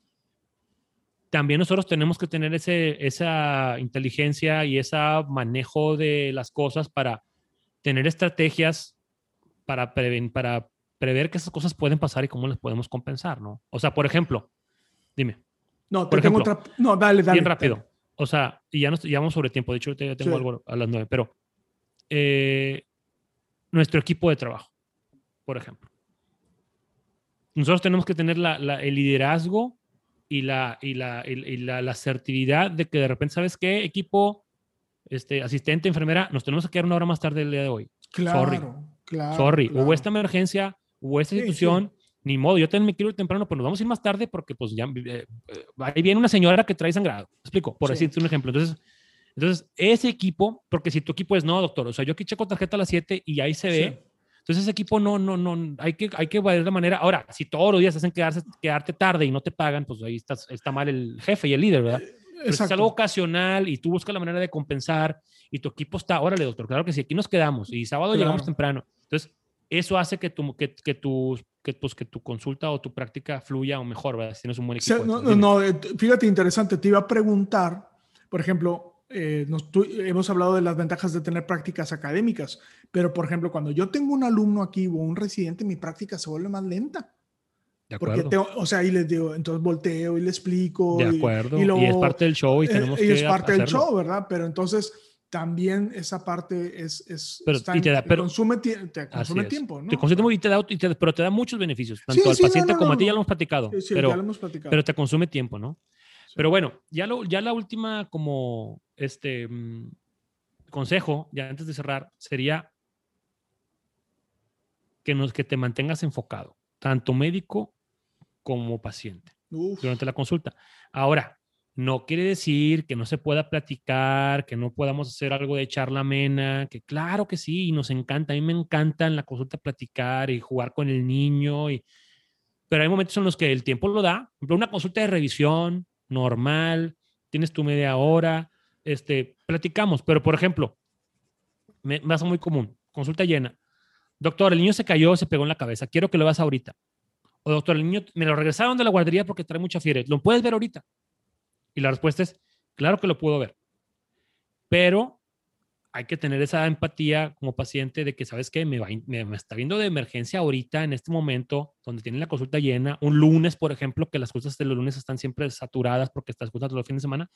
también nosotros tenemos que tener ese, esa inteligencia y ese manejo de las cosas para tener estrategias para, para prever que esas cosas pueden pasar y cómo las podemos compensar, ¿no? O sea, por ejemplo, dime. No, por ejemplo, otra... No, dale, dale. Bien rápido. O sea, y ya, nos, ya vamos sobre tiempo. De hecho, ya tengo algo a las nueve, pero eh, nuestro equipo de trabajo, por ejemplo. Nosotros tenemos que tener la, el liderazgo y, la, y, la, y la, la, asertividad de que de repente, ¿sabes qué? Equipo, este, asistente, enfermera, nos tenemos que quedar una hora más tarde del día de hoy. Claro, Sorry. claro. Sorry. Hubo esta emergencia, hubo esta situación, ni modo, yo también me quiero ir temprano, pero nos vamos a ir más tarde porque pues ya eh, eh, ahí viene una señora que trae sangrado. explico? Por decirte un ejemplo. Entonces, entonces, ese equipo, porque si tu equipo es no, doctor, o sea, yo aquí checo tarjeta a las 7 y ahí se ve. Entonces, ese equipo no, no, no, hay que, hay que ver de manera. Ahora, si todos los días hacen quedarse, quedarte tarde y no te pagan, pues ahí está, está mal el jefe y el líder, ¿verdad? Pero si es algo ocasional y tú buscas la manera de compensar y tu equipo está, órale, doctor, claro que sí, aquí nos quedamos y sábado llegamos temprano. Entonces, eso hace que tu, que, que, tu, que, pues, que tu consulta o tu práctica fluya o mejor, ¿verdad? Si tienes un buen equipo. no, no, eh, fíjate, interesante, te iba a preguntar, por ejemplo, eh, nos, hemos hablado de las ventajas de tener prácticas académicas, pero por ejemplo, cuando yo tengo un alumno aquí o un residente, mi práctica se vuelve más lenta. De acuerdo. Porque o sea, y les digo, entonces volteo y le explico. De acuerdo. Y, y, es parte del show y eh, tenemos y es parte del show, ¿verdad? Pero entonces también esa parte es, es pero, y te da, pero, consume, te consume tiempo, ¿no? Te consume y te da, pero te da muchos beneficios, tanto al paciente como a ti, ya lo hemos platicado, pero, hemos platicado. pero te consume tiempo, ¿no? Pero bueno, ya, lo, ya la última como este mm, consejo, ya antes de cerrar, sería que, nos, que te mantengas enfocado, tanto médico como paciente, durante la consulta. Ahora, no quiere decir que no se pueda platicar, que no podamos hacer algo de charla amena, que claro que sí, y nos encanta, a mí me encanta en la consulta platicar y jugar con el niño, y, pero hay momentos en los que el tiempo lo da. Una consulta de revisión normal, tienes tu media hora, este, platicamos, pero por ejemplo, me, me hace muy común, consulta llena. Doctor, el niño se cayó, se pegó en la cabeza, quiero que lo veas ahorita. O doctor, el niño me lo regresaron de la guardería porque trae mucha fiebre, ¿lo puedes ver ahorita? Y la respuesta es, claro que lo puedo ver, pero hay que tener esa empatía como paciente de que, ¿sabes qué? Me, me, está viendo de emergencia ahorita, en este momento, donde tienen la consulta llena, un lunes, por ejemplo, que las cosas de los lunes están siempre saturadas porque estás escuchando los fines de semana,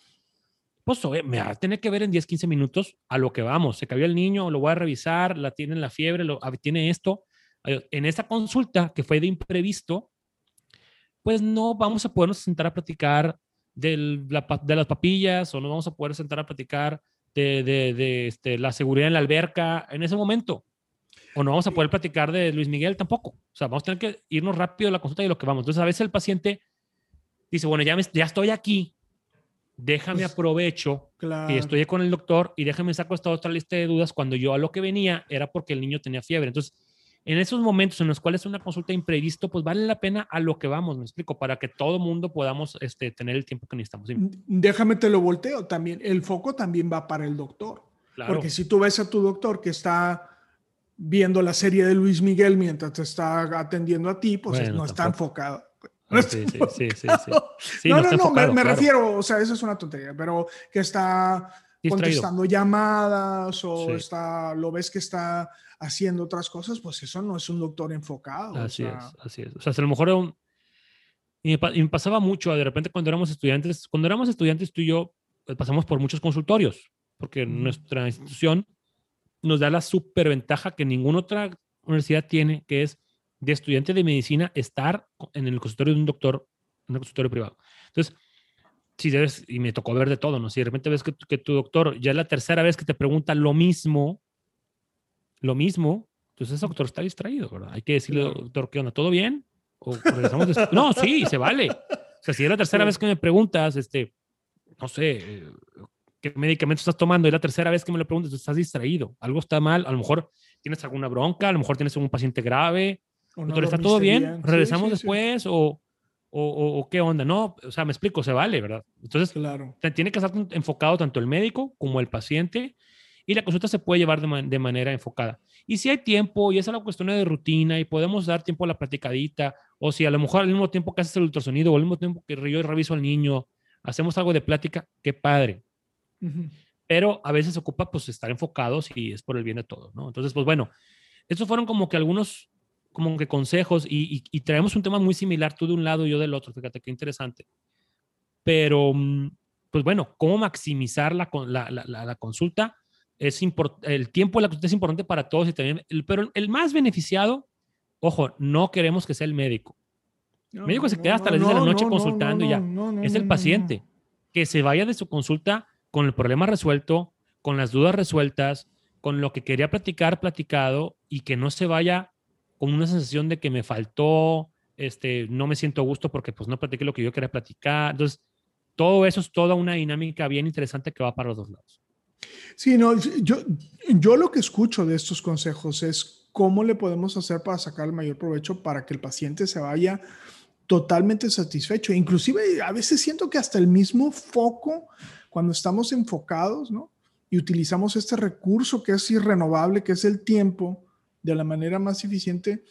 pues me va a tener que ver en 10, 15 minutos a lo que vamos. Se cayó el niño, lo voy a revisar, la tiene la fiebre, lo, tiene esto. En esa consulta que fue de imprevisto, pues no vamos a podernos sentar a platicar de, de las papillas o no vamos a poder sentar a platicar de, de, este, la seguridad en la alberca en ese momento. O no vamos a poder platicar de Luis Miguel tampoco. O sea, vamos a tener que irnos rápido a la consulta y lo que vamos. Entonces, a veces el paciente dice, bueno, ya, ya estoy aquí, déjame pues, aprovecho y estoy con el doctor y déjame saco esta otra lista de dudas cuando yo a lo que venía era porque el niño tenía fiebre. Entonces, en esos momentos en los cuales una consulta imprevisto, pues vale la pena a lo que vamos, me explico, para que todo mundo podamos este, tener el tiempo que necesitamos. Déjame te lo volteo también. El foco también va para el doctor. Porque si tú ves a tu doctor que está viendo la serie de Luis Miguel mientras te está atendiendo a ti, pues no está enfocado. Ah, sí, sí, sí, sí, no, no, no, me, refiero, o sea, eso es una tontería, pero que está contestando llamadas o está, lo ves que está haciendo otras cosas, pues eso no es un doctor enfocado. Así es, así es. O sea, a lo mejor y, me, pasaba mucho, de repente cuando éramos estudiantes, cuando éramos estudiantes tú y yo pues, pasamos por muchos consultorios, porque nuestra institución nos da la superventaja que ninguna otra universidad tiene, que es de estudiante de medicina estar en el consultorio de un doctor, en un consultorio privado. Entonces, si debes, y me tocó ver de todo, ¿no? Si de repente ves que, que tu doctor ya es la tercera vez que te pregunta lo mismo, lo mismo, entonces ese doctor está distraído, ¿verdad? Hay que decirle, doctor, ¿qué onda? ¿Todo bien? ¿O no, sí, se vale. O sea, si es la tercera vez que me preguntas, este, no sé, qué medicamento estás tomando, y la tercera vez que me lo preguntas, estás distraído, algo está mal, a lo mejor tienes alguna bronca, a lo mejor tienes un paciente grave, doctor, ¿está todo bien? ¿Regresamos después? O, o, o, qué onda? No, o sea, me explico, se vale, ¿verdad? Entonces, claro. tiene que estar enfocado tanto el médico como el paciente y la consulta se puede llevar de, manera enfocada. Y si hay tiempo y es la cuestión de rutina y podemos dar tiempo a la platicadita, o si a lo mejor al mismo tiempo que haces el ultrasonido o al mismo tiempo que yo reviso al niño, hacemos algo de plática, qué padre. Pero a veces ocupa pues estar enfocados y es por el bien de todos, ¿no? Entonces, pues bueno, estos fueron como que algunos como que consejos y, y, traemos un tema muy similar, tú de un lado y yo del otro, fíjate qué interesante. Pero, mm, pues bueno, ¿cómo maximizar la, la, la, la consulta? Es el tiempo de la consulta es importante para todos y también, pero el más beneficiado, ojo, no queremos que sea el médico. el médico se queda hasta las 10 de la noche consultando y ya. es el paciente que se vaya de su consulta con el problema resuelto, con las dudas resueltas, con lo que quería platicar, platicado y que no se vaya con una sensación de que me faltó, este, no me siento a gusto porque pues no platiqué lo que yo quería platicar. Entonces, todo eso es toda una dinámica bien interesante que va para los dos lados. Sí, no, yo, yo lo que escucho de estos consejos es cómo le podemos hacer para sacar el mayor provecho para que el paciente se vaya totalmente satisfecho. Inclusive a veces siento que hasta el mismo foco, cuando estamos enfocados, ¿no? Y utilizamos este recurso que es irrenovable, que es el tiempo, de la manera más eficiente,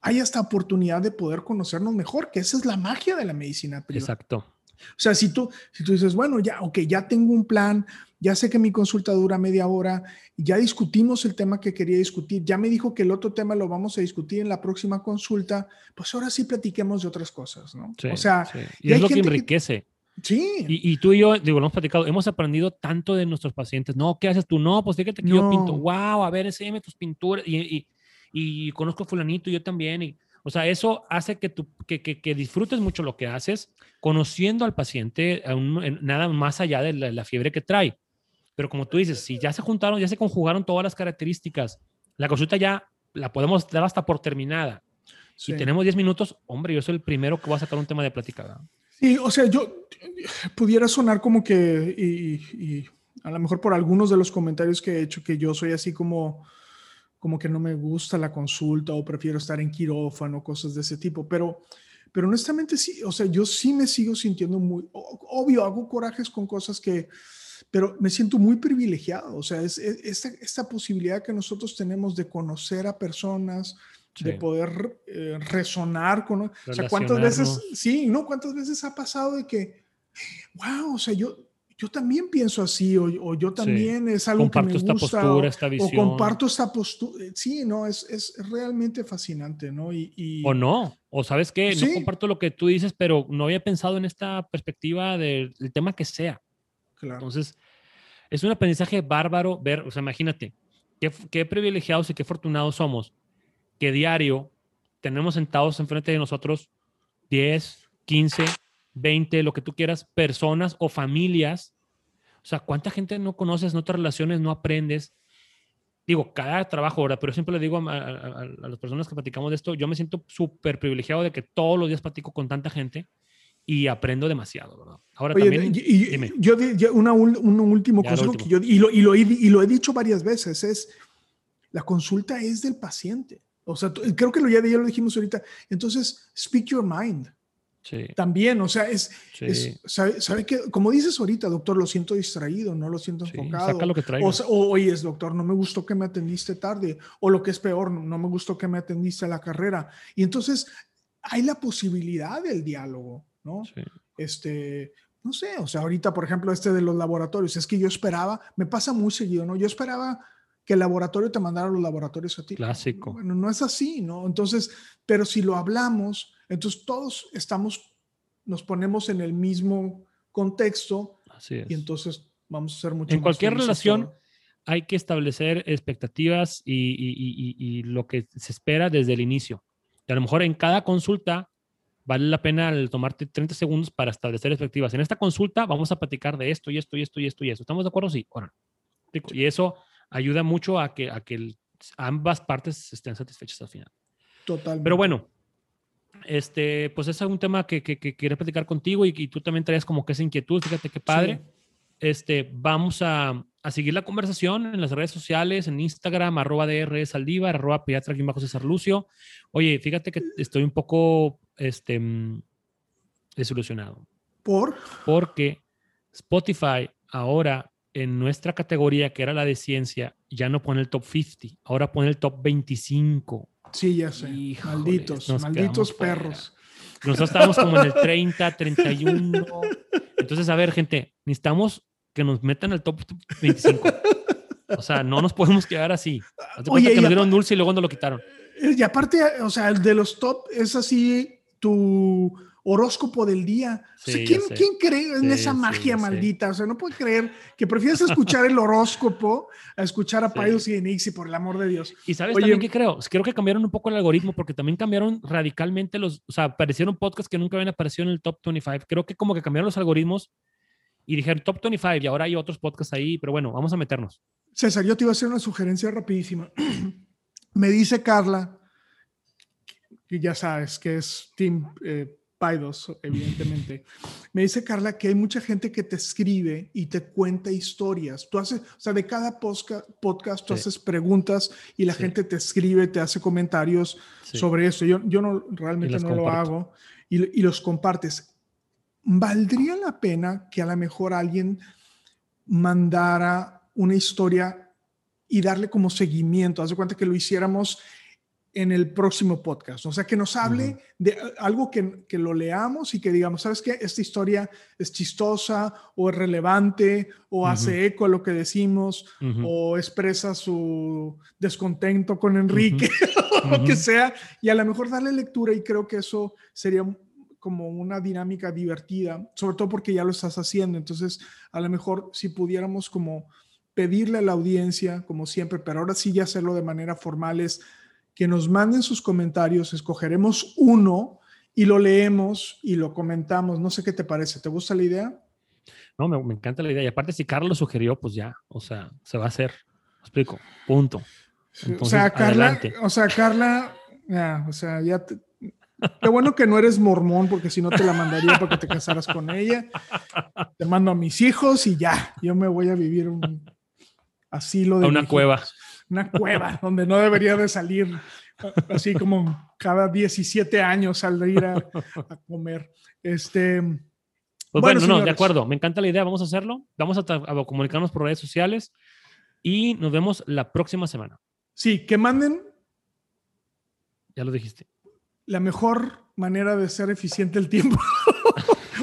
hay esta oportunidad de poder conocernos mejor, que esa es la magia de la medicina Exacto. O sea, si tú, si tú dices, bueno, ya, ok, ya tengo un plan, ya sé que mi consulta dura media hora, ya discutimos el tema que quería discutir, ya me dijo que el otro tema lo vamos a discutir en la próxima consulta, pues ahora sí platiquemos de otras cosas, ¿no? o sea, y, es lo que enriquece. Sí. Y, tú y yo, digo, lo hemos platicado, hemos aprendido tanto de nuestros pacientes. No, ¿qué haces tú? No, pues fíjate que yo pinto. Wow, a ver, enséñame tus pinturas. Y, y, y conozco a fulanito, yo también. Y, o sea, eso hace que, tú, que, que, disfrutes mucho lo que haces, conociendo al paciente nada más allá de la, fiebre que trae. Pero como tú dices, si ya se juntaron, ya se conjugaron todas las características, la consulta ya la podemos dar hasta por terminada. Si tenemos 10 minutos, hombre, yo soy el primero que va a sacar un tema de plática. Sí, o sea, yo pudiera sonar como que, y, a lo mejor por algunos de los comentarios que he hecho, que yo soy así como como que no me gusta la consulta o prefiero estar en quirófano, cosas de ese tipo, pero, pero honestamente sí, o sea, yo sí me sigo sintiendo muy, obvio, hago corajes con cosas que, pero me siento muy privilegiado, o sea, es, esta, esta, posibilidad que nosotros tenemos de conocer a personas, de poder eh, resonar con, o sea, cuántas veces, sí, ¿no? ¿Cuántas veces ha pasado de que, wow, o sea, yo, yo también pienso así, o, yo también es algo que me gusta. Comparto esta postura, esta visión. O comparto esta postura. Sí, no, es, es realmente fascinante, ¿no? Y, O no, o sabes qué, no comparto lo que tú dices, pero no había pensado en esta perspectiva del, tema que sea. Claro. Entonces, es un aprendizaje bárbaro ver, o sea, imagínate, qué, qué privilegiados y qué afortunados somos que diario tenemos sentados enfrente de nosotros 10, 15, 20, lo que tú quieras, personas o familias. O sea, ¿cuánta gente no conoces, no te relaciones, no aprendes? Digo, cada trabajo, ¿verdad? Pero siempre le digo a, a las personas que platicamos de esto, yo me siento súper privilegiado de que todos los días platico con tanta gente y aprendo demasiado, ¿verdad? Ahora también, y, yo, una, un último consejo que yo, y lo, y, lo, y lo he dicho varias veces, es la consulta es del paciente. O sea, creo que lo, ya, ya lo dijimos ahorita. Entonces, speak your mind. Sí. También, o sea, es, sabe, sabe, que, como dices ahorita, doctor, lo siento distraído, no lo siento enfocado. Saca lo que o, o, oye, doctor, no me gustó que me atendiste tarde, o lo que es peor, no, no me gustó que me atendiste a la carrera. Y entonces hay la posibilidad del diálogo. ¿no? Este, no sé, o sea, ahorita, por ejemplo, este de los laboratorios, es que yo esperaba, me pasa muy seguido, ¿no? Yo esperaba que el laboratorio te mandara los laboratorios a ti. Clásico. Bueno, no es así, ¿no? Entonces, pero si lo hablamos, entonces todos estamos, nos ponemos en el mismo contexto. Así es. Y entonces vamos a ser mucho En cualquier relación hay que establecer expectativas y, y, y, lo que se espera desde el inicio. Y a lo mejor en cada consulta vale la pena tomarte 30 segundos para establecer expectativas. En esta consulta vamos a platicar de esto y esto y esto y esto y esto. ¿Estamos de acuerdo? Sí. Ahora, y eso ayuda mucho a que, a que ambas partes estén satisfechas al final. Totalmente. Pero bueno, este, pues ese es un tema que, que, quería platicar contigo y, tú también traías como que esa inquietud. Fíjate qué padre. Este, vamos a, a, seguir la conversación en las redes sociales, en Instagram, arroba DR Saldívar, arroba pediatra bajo César Lucio. Oye, fíjate que estoy un poco este, mm, desilusionado. ¿Por? Porque Spotify ahora en nuestra categoría, que era la de ciencia, ya no pone el top 50, ahora pone el top 25. Sí, ya sé. malditos, malditos perros. Nosotros estábamos como en el 30, 31. Entonces, a ver, gente, necesitamos que nos metan al top 25. O sea, no nos podemos quedar así. Oye, que nos dieron dulce y luego nos lo quitaron. Y aparte, o sea, el de los top es así tu horóscopo del día. ¿quién, cree en esa magia maldita? O sea, no puede creer que prefieres escuchar el horóscopo a escuchar a Paidos y Enixi, por el amor de Dios. Y sabes también qué creo? Creo que cambiaron un poco el algoritmo porque también cambiaron radicalmente los, o sea, aparecieron podcasts que nunca habían aparecido en el top 25. Creo que como que cambiaron los algoritmos y dijeron top 25 y ahora hay otros podcasts ahí, pero bueno, vamos a meternos. César, yo te iba a hacer una sugerencia rapidísima. Me dice Carla y ya sabes que es Team eh, Paidos, evidentemente. Me dice Carla que hay mucha gente que te escribe y te cuenta historias. Tú haces, o sea, de cada podcast tú haces preguntas y la gente te escribe, te hace comentarios sobre eso. Yo, yo no, realmente no lo hago y, y los compartes. ¿Valdría la pena que a lo mejor alguien mandara una historia y darle como seguimiento? Haz de cuenta que lo hiciéramos en el próximo podcast. O sea, que nos hable de algo que, que, lo leamos y que digamos, ¿sabes qué? Esta historia es chistosa o es relevante o hace eco a lo que decimos o expresa su descontento con Enrique o lo que sea. Y a lo mejor darle lectura y creo que eso sería como una dinámica divertida, sobre todo porque ya lo estás haciendo. Entonces, a lo mejor si pudiéramos como pedirle a la audiencia, como siempre, pero ahora sí ya hacerlo de manera formal es que nos manden sus comentarios, escogeremos uno y lo leemos y lo comentamos. No sé qué te parece, ¿te gusta la idea? No, me, encanta la idea. Y aparte, si Carlos sugirió, pues ya, o sea, se va a hacer. explico, punto. o sea, Carla, o sea, Carla, ya, o sea, ya Qué bueno que no eres mormón, porque si no te la mandaría para que te casaras con ella. Te mando a mis hijos y ya, yo me voy a vivir un asilo de. A una cueva una cueva donde no debería de salir, así como cada 17 años salir a, a comer. Este, pues bueno, no, de acuerdo, me encanta la idea, vamos a hacerlo, vamos a, comunicarnos por redes sociales y nos vemos la próxima semana. Sí, que manden. Ya lo dijiste. La mejor manera de ser eficiente el tiempo.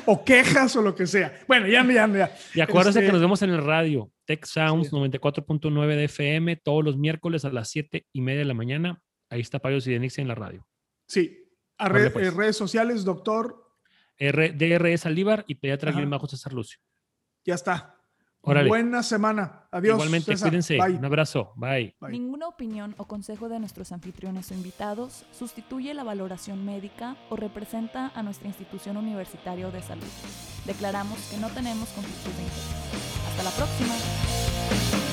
o quejas o lo que sea. Bueno, ya, ya, ya. Y acuérdense que este nos vemos en el radio. Tech Sounds 94.9 de FM todos los miércoles a las 7 y media de la mañana. Ahí está Payos y Denix en la radio. Sí. A pues. eh, redes sociales, doctor. R DRS Alíbar y pediatra bajo César Lucio. Ya está. Buena semana. Adiós. Igualmente, cuídense. Un abrazo. Bye. Ninguna opinión o consejo de nuestros anfitriones o invitados sustituye la valoración médica o representa a nuestra institución universitaria de salud. Declaramos que no tenemos conflictos de interés. Hasta la próxima.